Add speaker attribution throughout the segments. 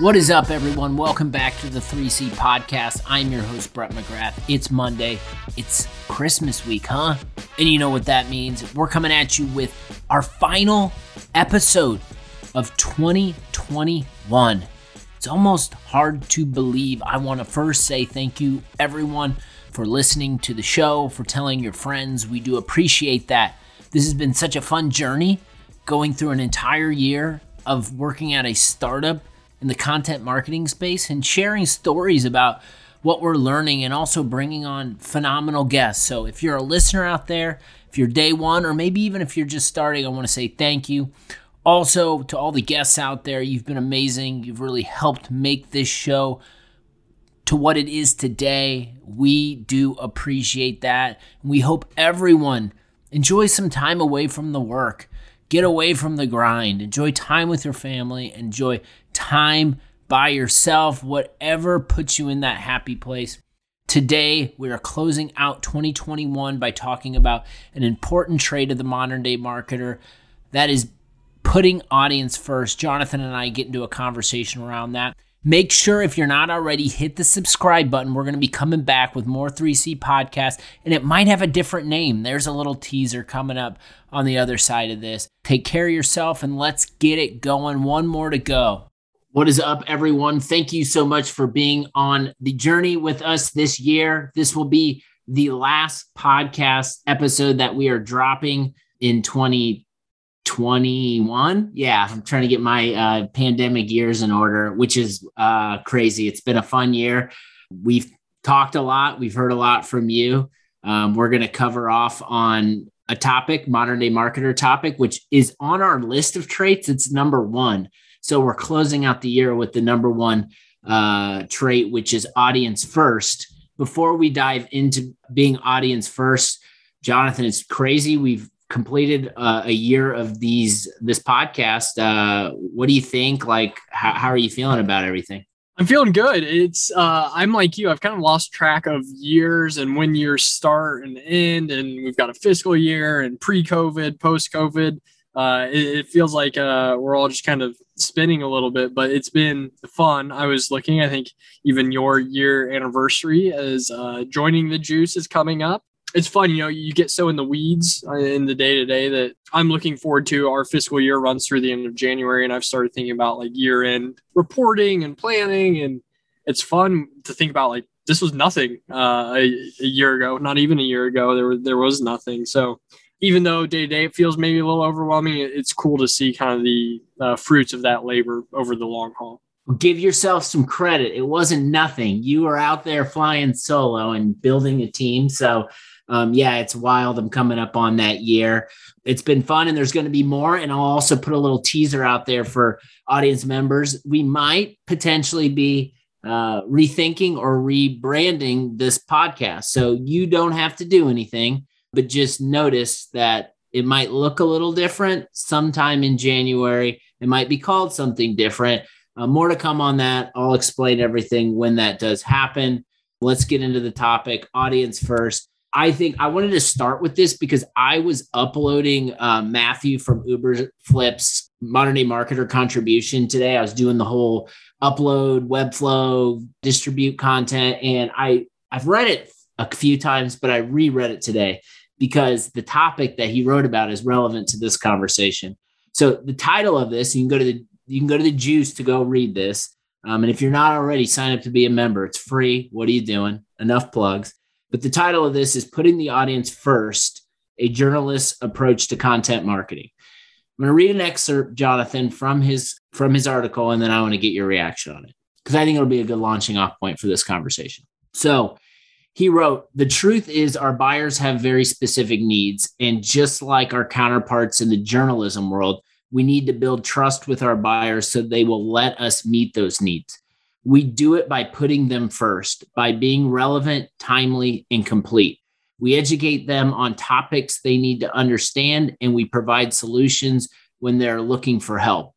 Speaker 1: What is up, everyone? Welcome back to the 3C podcast. I'm your host, Brett McGrath. It's Monday. It's Christmas week, huh? And you know what that means. We're coming at you with our final episode of 2021. It's almost hard to believe. I want to first say thank you, everyone, for listening to the show, for telling your friends. We do appreciate that. This has been such a fun journey going through an entire year of working at a startup in the content marketing space and sharing stories about what we're learning and also bringing on phenomenal guests. So if you're a listener out there, if you're day one, or maybe even if you're just starting, I want to say thank you. Also, to all the guests out there, you've been amazing. You've really helped make this show to what it is today. We do appreciate that. We hope everyone enjoys some time away from the work. Get away from the grind. Enjoy time with your family. Enjoy time by yourself, whatever puts you in that happy place. Today, we are closing out 2021 by talking about an important trait of the modern day marketer that is putting audience first. Jonathan and I get into a conversation around that. Make sure if you're not already, hit the subscribe button. We're going to be coming back with more 3C podcasts, and it might have a different name. There's a little teaser coming up on the other side of this. Take care of yourself, and let's get it going. One more to go. What is up, everyone? Thank you so much for being on the journey with us this year. This will be the last podcast episode that we are dropping in 2021. Yeah, I'm trying to get my uh, pandemic years in order, which is uh, crazy. It's been a fun year. We've talked a lot, we've heard a lot from you. Um, we're going to cover off on a topic, modern day marketer topic, which is on our list of traits. It's number one so we're closing out the year with the number one uh, trait, which is audience first. Before we dive into being audience first, Jonathan, it's crazy. We've completed uh, a year of these this podcast. Uh, what do you think? Like, how, how are you feeling about everything?
Speaker 2: I'm feeling good. It's uh, I'm like you. I've kind of lost track of years and when years start and end, and we've got a fiscal year and pre-COVID, post-COVID uh, it, it, feels like uh, we're all just kind of spinning a little bit, but it's been fun. I was looking, I think even your year anniversary as uh, joining the juice is coming up. It's fun, you know, you get so in the weeds uh, in the day to day that I'm looking forward to. Our fiscal year runs through the end of January, and I've started thinking about like year end reporting and planning. And it's fun to think about like this was nothing uh, a, a year ago, not even a year ago. There there was nothing. So even though day to day it feels maybe a little overwhelming, it's cool to see kind of the uh, fruits of that labor over the long haul.
Speaker 1: Give yourself some credit. It wasn't nothing. You were out there flying solo and building a team. So, um, yeah, it's wild. I'm coming up on that year. It's been fun, and there's going to be more. And I'll also put a little teaser out there for audience members. We might potentially be uh, rethinking or rebranding this podcast. So you don't have to do anything but just notice that it might look a little different sometime in January. It might be called something different. Uh, more to come on that. I'll explain everything when that does happen. Let's get into the topic. Audience first. I think I wanted to start with this because I was uploading uh, Matthew from Uber Flips Modern Day Marketer contribution today. I was doing the whole upload, Webflow, distribute content, and I I've read it a few times, but I reread it today because the topic that he wrote about is relevant to this conversation. So the title of this, you can go to the you can go to the juice to go read this. Um, and if you're not already, sign up to be a member. It's free. What are you doing? Enough plugs. But the title of this is Putting the Audience First A Journalist's Approach to Content Marketing. I'm going to read an excerpt, Jonathan, from his from his article, and then I want to get your reaction on it because I think it'll be a good launching off point for this conversation. So he wrote, The truth is, our buyers have very specific needs. And just like our counterparts in the journalism world, we need to build trust with our buyers so they will let us meet those needs. We do it by putting them first, by being relevant, timely, and complete. We educate them on topics they need to understand, and we provide solutions when they're looking for help.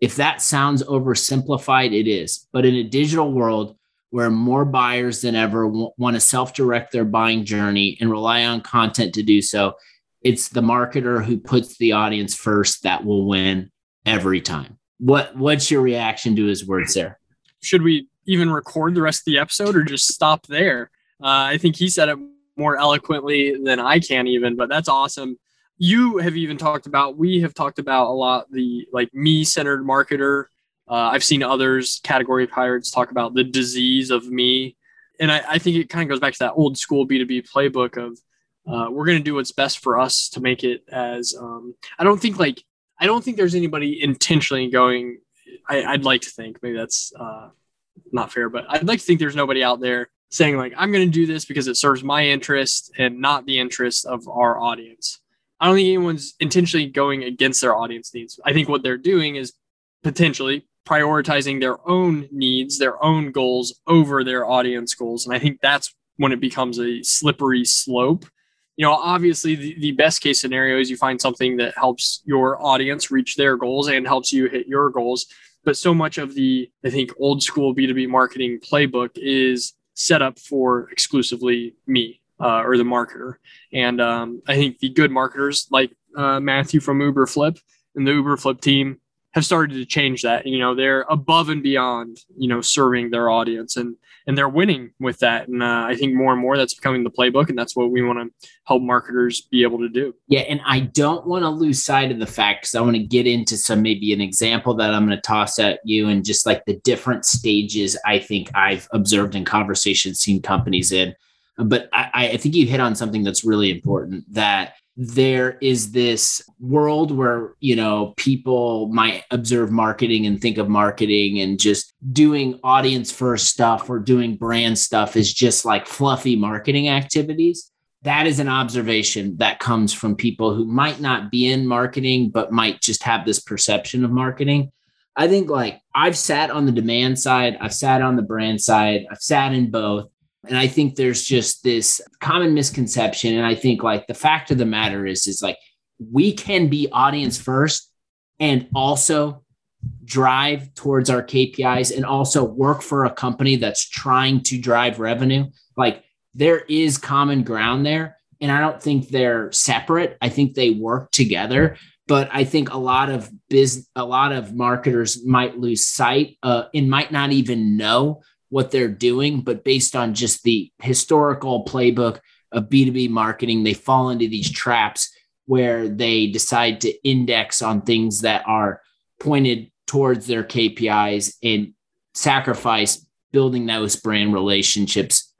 Speaker 1: If that sounds oversimplified, it is. But in a digital world, where more buyers than ever want to self direct their buying journey and rely on content to do so. It's the marketer who puts the audience first that will win every time. what what's your reaction to his words there?
Speaker 2: Should we even record the rest of the episode or just stop there? Uh, I think he said it more eloquently than I can even, but that's awesome. You have even talked about, we have talked about a lot the like me centered marketer. Uh, I've seen others, category pirates, talk about the disease of me. And I, I think it kind of goes back to that old school B2B playbook of uh, we're going to do what's best for us to make it as, um, I don't think like, I don't think there's anybody intentionally going, I, would like to think maybe that's uh, not fair, but I'd like to think there's nobody out there saying like i'm going to do this because it serves my interest and not the interest of our audience i don't think anyone's intentionally going against their audience needs i think what they're doing is potentially prioritizing their own needs their own goals over their audience goals. And i think that's when it becomes a slippery slope. You know obviously the, the best case scenario is you find something that helps your audience reach their goals and helps you hit your goals. But so much of the i think old school b2b marketing playbook is set up for exclusively me uh, or the marketer. And um, I think the good marketers like uh, Matthew from Uberflip and the Uberflip team have started to change that. You know, they're above and beyond, you know, serving their audience and and they're winning with that. And uh, I think more and more that's becoming the playbook, and that's what we want to help marketers be able to do.
Speaker 1: Yeah, and I don't want to lose sight of the fact because I want to get into some maybe an example that I'm going to toss at you, and just like the different stages I think I've observed in conversations, seen companies in. But I, I think you hit on something that's really important that there is this world where you know people might observe marketing and think of marketing and just doing audience first stuff or doing brand stuff is just like fluffy marketing activities. That is an observation that comes from people who might not be in marketing but might just have this perception of marketing. I think like i've sat on the demand side i've sat on the brand side i've sat in both and I think there's just this common misconception. And I think like the fact of the matter is, is like we can be audience first and also drive towards our KPIs and also work for a company that's trying to drive revenue. Like there is common ground there. And I don't think they're separate. I think they work together. But I think a lot of biz, a lot of marketers might lose sight uh, and might not even know what they're doing, but based on just the historical playbook of B2B marketing, they fall into these traps where they decide to index on things that are pointed towards their KPIs and sacrifice building those brand relationships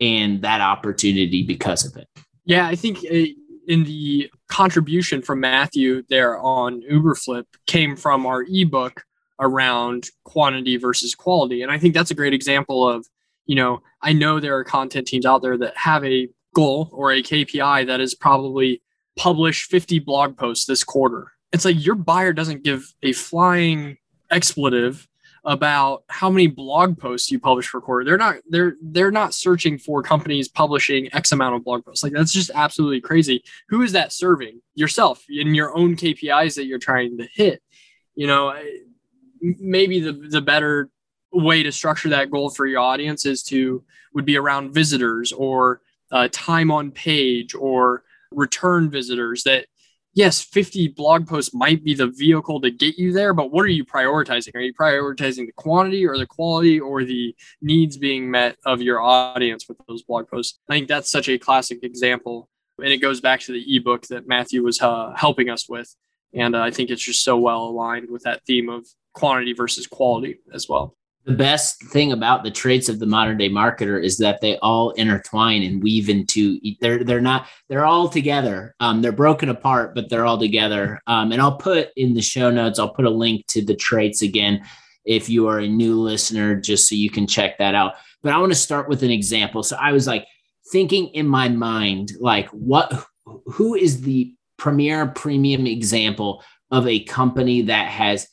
Speaker 1: and that opportunity because of it.
Speaker 2: Yeah, I think uh, in the contribution from Matthew there on Uberflip came from our ebook around quantity versus quality. And I think that's a great example of, you know, I know there are content teams out there that have a goal or a KPI that is probably publish 50 blog posts this quarter. It's like your buyer doesn't give a flying expletive about how many blog posts you publish per quarter. They're not they're they're not searching for companies publishing X amount of blog posts. Like that's just absolutely crazy. Who is that serving? Yourself in your own KPIs that you're trying to hit. You know, maybe the, the better way to structure that goal for your audience is to would be around visitors or uh, time on page or return visitors that yes 50 blog posts might be the vehicle to get you there but what are you prioritizing? Are you prioritizing the quantity or the quality or the needs being met of your audience with those blog posts? I think that's such a classic example and it goes back to the ebook that matthew was uh, helping us with and uh, i think it's just so well aligned with that theme of quantity versus quality as well.
Speaker 1: The best thing about the traits of the modern day marketer is that they all intertwine and weave into they're they're not they're all together. Um, they're broken apart, but they're all together. Um, and I'll put in the show notes. I'll put a link to the traits again if you are a new listener, just so you can check that out. But I want to start with an example. So I was like thinking in my mind, like what who is the premier premium example of a company that has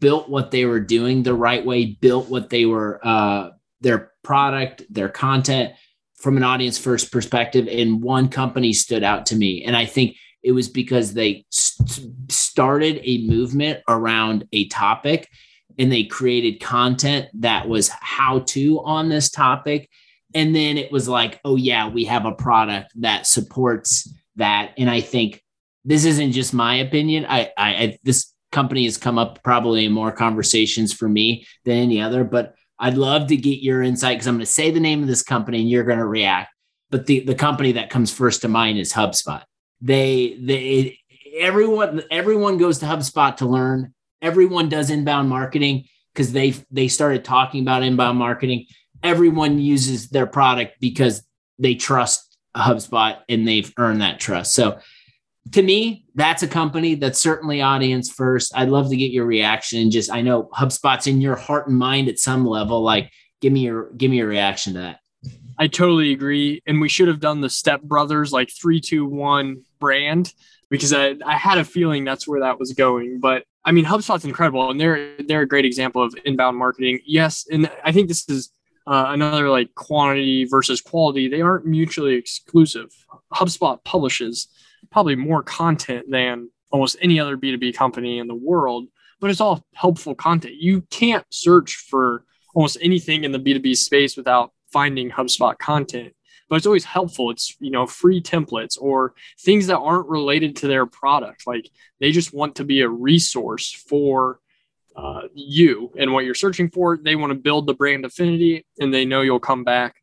Speaker 1: built what they were doing the right way, built what they were, uh, their product, their content from an audience first perspective. And one company stood out to me. And I think it was because they st- started a movement around a topic and they created content that was how to on this topic. And then it was like, oh, yeah, we have a product that supports that. And I think this isn't just my opinion. I, I, I this company has come up probably in more conversations for me than any other, but I'd love to get your insight because I'm going to say the name of this company and you're going to react. But the, the company that comes first to mind is HubSpot. They they everyone everyone goes to HubSpot to learn. Everyone does inbound marketing because they they started talking about inbound marketing. Everyone uses their product because they trust HubSpot and they've earned that trust. So to me, that's a company that's certainly audience first. I'd love to get your reaction. And Just I know HubSpot's in your heart and mind at some level. Like, give me your give me your reaction to that.
Speaker 2: I totally agree. And we should have done the Step Brothers like three, two, one brand because I, I had a feeling that's where that was going. But I mean, HubSpot's incredible, and they're they're a great example of inbound marketing. Yes, and I think this is uh, another like quantity versus quality. They aren't mutually exclusive. HubSpot publishes probably more content than almost any other B2B company in the world, but it's all helpful content. You can't search for almost anything in the B2B space without finding HubSpot content but it's always helpful. It's, you know, free templates or things that aren't related to their product. Like they just want to be a resource for uh, you and what you're searching for. They want to build the brand affinity and they know you'll come back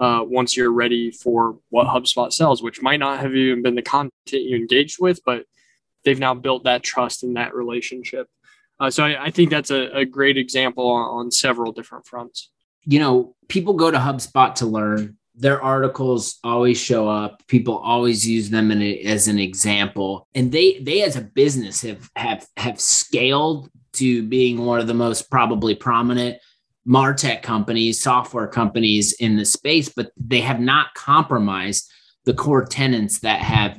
Speaker 2: uh, once you're ready for what HubSpot sells, which might not have even been the content you engaged with, but they've now built that trust in that relationship. Uh, so I, I, think that's a, a great example on, on, several different fronts.
Speaker 1: You know, people go to HubSpot to learn their articles always show up people always use them a, as an example and they they as a business have have have scaled to being one of the most probably prominent martech companies software companies in the space but they have not compromised the core tenants that have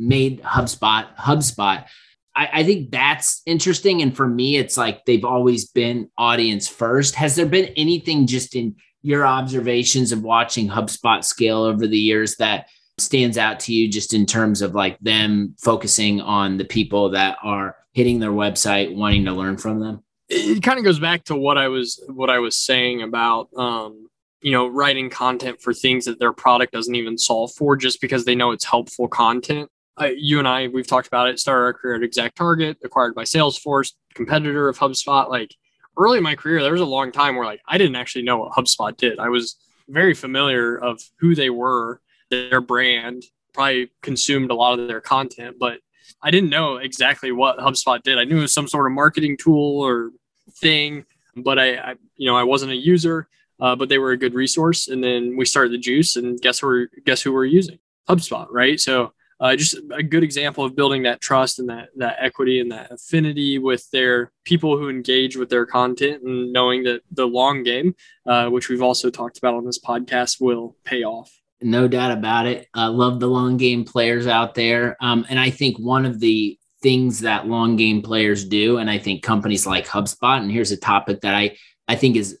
Speaker 1: made hubspot hubspot. I, I think that's interesting. And for me it's like they've always been audience first. Has there been anything just in your observations of watching HubSpot scale over the years that stands out to you just in terms of like them focusing on the people that are hitting their website wanting to learn from them
Speaker 2: it kind of goes back to what i was what i was saying about um you know writing content for things that their product doesn't even solve for just because they know it's helpful content uh, you and i we've talked about it started our career at ExactTarget, acquired by salesforce competitor of hubspot like early in my career, there was a long time where like I didn't actually know what HubSpot did. I was very familiar of who they were, their brand, probably consumed a lot of their content, but I didn't know exactly what HubSpot did. I knew it was some sort of marketing tool or thing, but I, I you know, I wasn't a user. Uh, but they were a good resource. And then we started the juice, and guess who? Guess who we're using? HubSpot, right? So uh, just a good example of building that trust and that that equity and that affinity with their people who engage with their content and knowing that the long game, uh, which we've also talked about on this podcast, will pay off.
Speaker 1: No doubt about it. I love the long game players out there, um, and I think one of the things that long game players do, and I think companies like HubSpot, and here's a topic that I I think is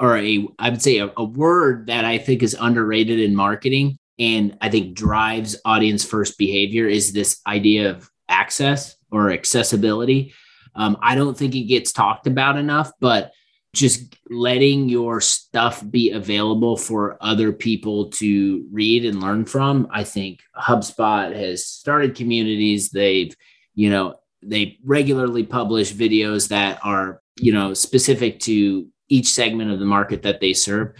Speaker 1: or a I would say a, a word that I think is underrated in marketing and I think drives audience first behavior is this idea of access or accessibility. Um, I don't think it gets talked about enough, but just letting your stuff be available for other people to read and learn from. I think HubSpot has started communities. They've, you know, they regularly publish videos that are, you know, specific to each segment of the market that they serve.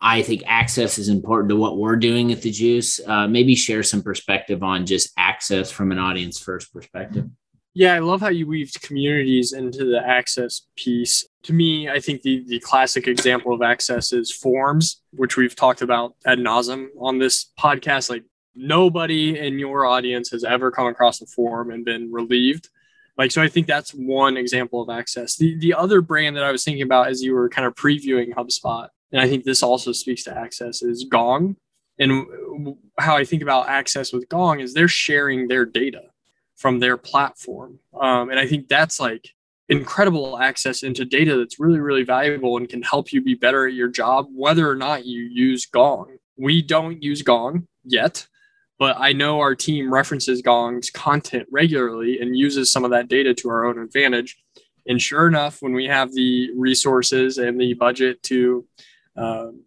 Speaker 1: I think access is important to what we're doing at the Juice. Uh, maybe share some perspective on just access from an audience first perspective.
Speaker 2: Yeah, I love how you weaved communities into the access piece. To me, I think the, the classic example of access is forms, which we've talked about ad nauseum on this podcast. Like nobody in your audience has ever come across a form and been relieved. Like, so I think that's one example of access. The, the other brand that I was thinking about as you were kind of previewing HubSpot and I think this also speaks to access is Gong. And how I think about access with Gong is they're sharing their data from their platform. Um, and I think that's like incredible access into data that's really, really valuable and can help you be better at your job, whether or not you use Gong. We don't use Gong yet, but I know our team references Gong's content regularly and uses some of that data to our own advantage. And sure enough, when we have the resources and the budget to um,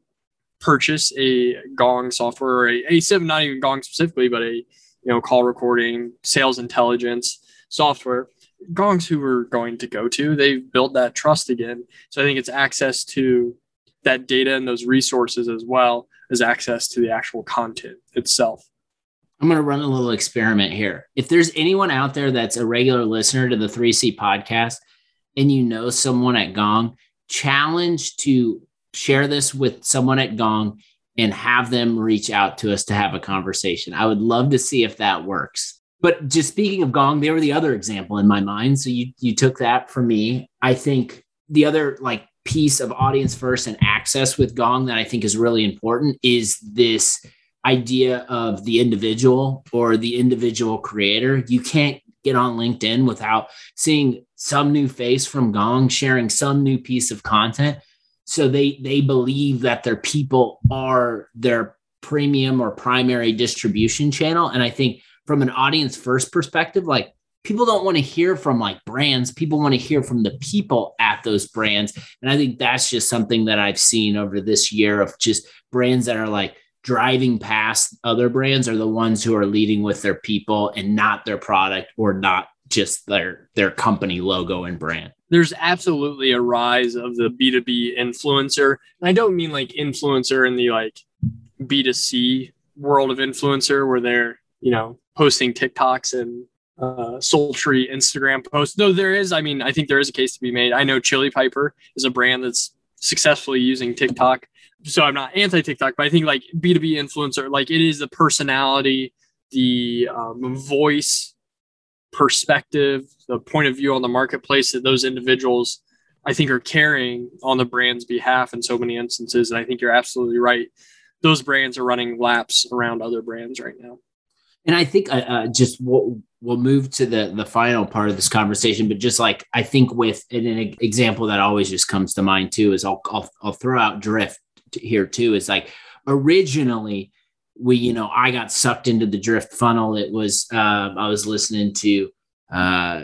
Speaker 2: purchase a Gong software or a, a sim, not even Gong specifically, but a you know call recording, sales intelligence software. Gong's who we're going to go to. They've built that trust again. So I think it's access to that data and those resources as well as access to the actual content itself.
Speaker 1: I'm going to run a little experiment here. If there's anyone out there that's a regular listener to the 3C podcast and you know someone at Gong, challenge to share this with someone at Gong and have them reach out to us to have a conversation. I would love to see if that works. But just speaking of Gong, they were the other example in my mind. So you you took that for me. I think the other like piece of audience first and access with Gong that I think is really important is this idea of the individual or the individual creator. You can't get on LinkedIn without seeing some new face from Gong sharing some new piece of content. So they they believe that their people are their premium or primary distribution channel. And I think from an audience first perspective, like people don't want to hear from like brands. People want to hear from the people at those brands. And i think that's just something that i've seen over this year of just brands that are like driving past other brands are the ones who are leading with their people and not their product or not just their their company logo and brand.
Speaker 2: There's absolutely a rise of the b2b influencer. And i don't mean like influencer in the like b2c world of influencer where they're you know posting tiktoks and uh, sultry Instagram posts. Though there is, I mean, I think there is a case to be made. I know Chili Piper is a brand that's successfully using TikTok. So I'm not anti TikTok, but I think like B2B influencer, like it is the personality, the um, voice, perspective, the point of view on the marketplace that those individuals, I think, are carrying on the brand's behalf in so many instances. And I think you're absolutely right. Those brands are running laps around other brands right now.
Speaker 1: And I think uh, uh, just we'll, we'll move to the the final part of this conversation, but just like I think with an, an example that always just comes to mind too is I'll I'll, I'll throw out drift here too. Is like originally we you know I got sucked into the drift funnel. It was uh, I was listening to uh,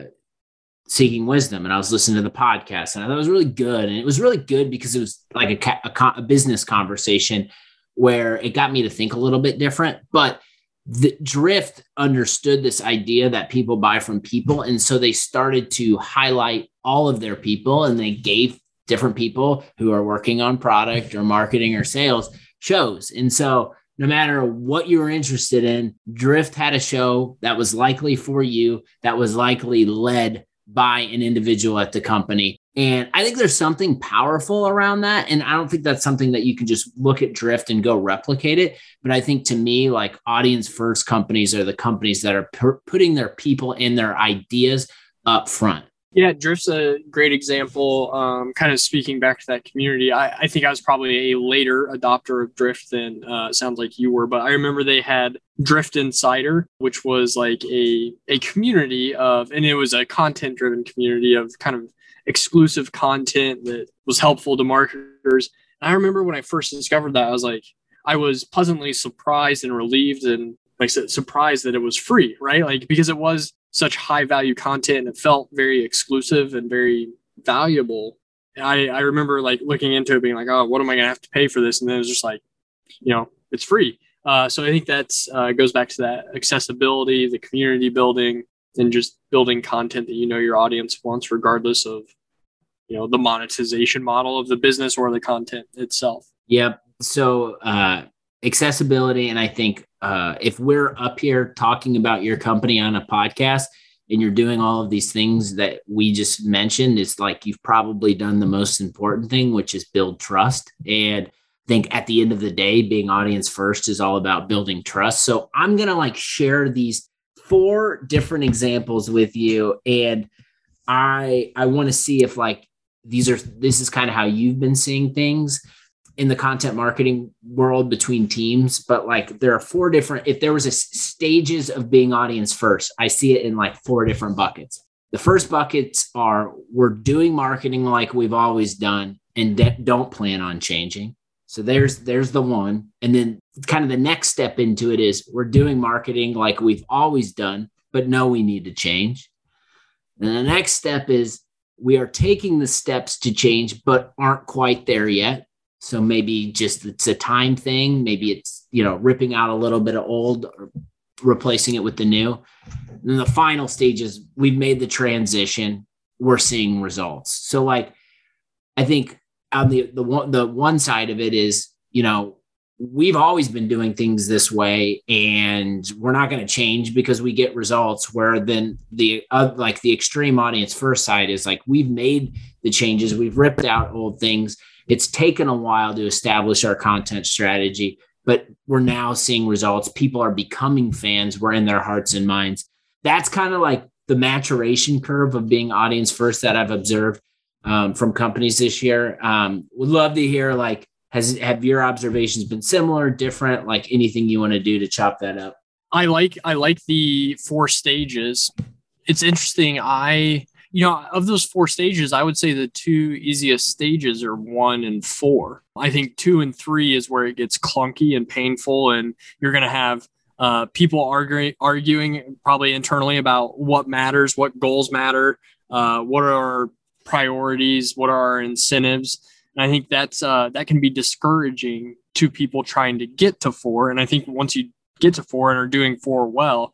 Speaker 1: seeking wisdom and I was listening to the podcast and I thought it was really good and it was really good because it was like a, a, a business conversation where it got me to think a little bit different, but the drift understood this idea that people buy from people and so they started to highlight all of their people and they gave different people who are working on product or marketing or sales shows. And so no matter what you were interested in drift had a show that was likely for you that was likely led by an individual at the company and I think there's something powerful around that. And I don't think that's something that you can just look at Drift and go replicate it. But I think to me, like audience first companies are the companies that are per- putting their people and their ideas up front.
Speaker 2: Yeah, Drift's a great example. Um, kind of speaking back to that community, I, I, think I was probably a later adopter of Drift than uh, sounds like you were. But I remember they had Drift Insider, which was like a a community of, and it was a content driven community of kind of exclusive content that was helpful to marketers. And I remember when I first discovered that, I was like, I was pleasantly surprised and relieved and like surprised that it was free, right? Like because it was such high value content and it felt very exclusive and very valuable. And I, I remember like looking into it being like, oh, what am I gonna have to pay for this? And then it was just like, you know, it's free. Uh, so I think that's uh, goes back to that accessibility, the community building, and just building content that you know your audience wants regardless of you know the monetization model of the business or the content itself.
Speaker 1: Yep. So uh accessibility and i think uh if we're up here talking about your company on a podcast and you're doing all of these things that we just mentioned it's like you've probably done the most important thing which is build trust. And I think at the end of the day being audience first is all about building trust. So i'm going to like share these four different examples with you and i i want to see if like these are this is kind of how you've been seeing things in the content marketing world between teams but like there are four different if there was a stages of being audience first i see it in like four different buckets. The first buckets are we're doing marketing like we've always done and de- don't plan on changing so there's there's the one. And then kind of the next step into it is we're doing marketing like we've always done, but know we need to change. And the next step is we are taking the steps to change, but aren't quite there yet. So maybe just it's a time thing. Maybe it's, you know, ripping out a little bit of old or replacing it with the new. in the final stage is we've made the transition. We're seeing results. So like, I think on the the one the one side of it is, you know, we've always been doing things this way and we're not going to change because we get results where then the uh, like the extreme audience first side is like we've made the changes we've ripped out old things. It's taken a while to establish our content strategy but we're now seeing results. People are becoming fans. We're in their hearts and minds. That's kind of like the maturation curve of being audience first that i've observed um, from companies this year um, would love to hear like has have your observations been similar, different? Like anything you want to do to chop that up?
Speaker 2: I like I like the four stages. It's interesting. I you know of those four stages, I would say the two easiest stages are one and four. I think two and three is where it gets clunky and painful, and you're going to have uh, people arguing arguing probably internally about what matters, what goals matter, uh, what are priorities, what are our incentives and I think that's uh, that can be discouraging to people trying to get to four. And I think once you get to four and are doing four well,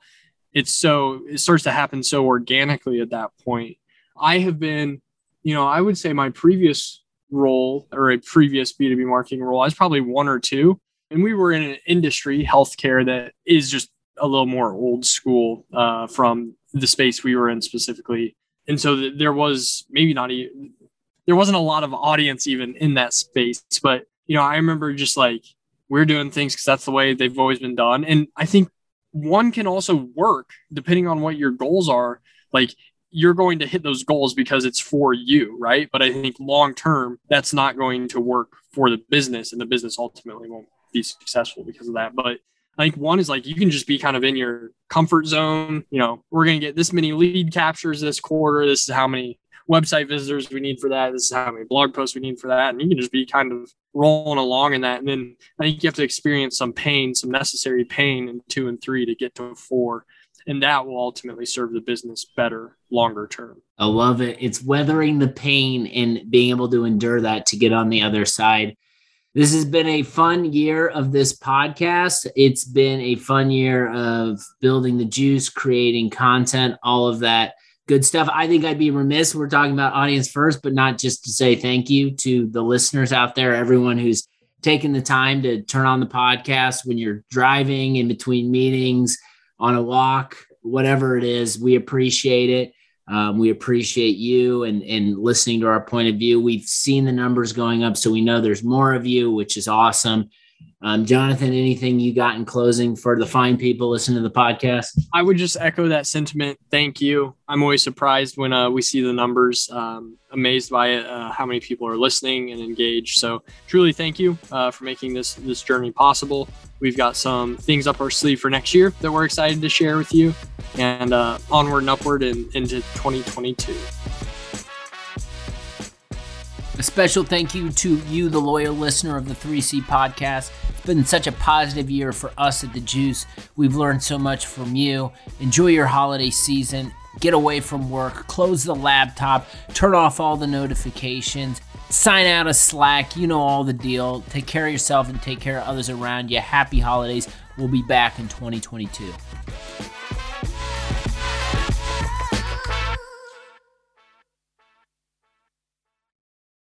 Speaker 2: it's so it starts to happen so organically at that point. I have been, you know, I would say my previous role or a previous B2B marketing role, I was probably one or two. And we were in an industry, healthcare, that is just a little more old school uh, from the space we were in specifically. And so th- there was maybe not even there wasn't a lot of audience even in that space. But you know, I remember just like we're doing things because that's the way they've always been done. And I think one can also work depending on what your goals are. Like you're going to hit those goals because it's for you, right? But I think long term, that's not going to work for the business, and the business ultimately won't be successful because of that. But I think one is like you can just be kind of in your comfort zone. You know, we're going to get this many lead captures this quarter. This is how many website visitors we need for that. This is how many blog posts we need for that. And you can just be kind of rolling along in that. And then I think you have to experience some pain, some necessary pain in two and three to get to four. And that will ultimately serve the business better longer term.
Speaker 1: I love it. It's weathering the pain and being able to endure that to get on the other side. This has been a fun year of this podcast. It's been a fun year of building the juice, creating content, all of that good stuff. I think I'd be remiss. We're talking about audience first, but not just to say thank you to the listeners out there, everyone who's taken the time to turn on the podcast when you're driving in between meetings, on a walk, whatever it is. We appreciate it. Um, we appreciate you and, and listening to our point of view. We've seen the numbers going up, so we know there's more of you, which is awesome. Um, Jonathan, anything you got in closing for the fine people listening to the podcast?
Speaker 2: I would just echo that sentiment. Thank you. I'm always surprised when uh, we see the numbers, um, amazed by uh, how many people are listening and engaged. So truly thank you uh, for making this, this journey possible. We've got some things up our sleeve for next year that we're excited to share with you and uh, onward and upward in, into 2022.
Speaker 1: A special thank you to you, the loyal listener of the 3C podcast. It's been such a positive year for us at The Juice. We've learned so much from you. Enjoy your holiday season. Get away from work, close the laptop, turn off all the notifications, sign out of Slack. You know all the deal. Take care of yourself and take care of others around you. Happy holidays. We'll be back in 2022.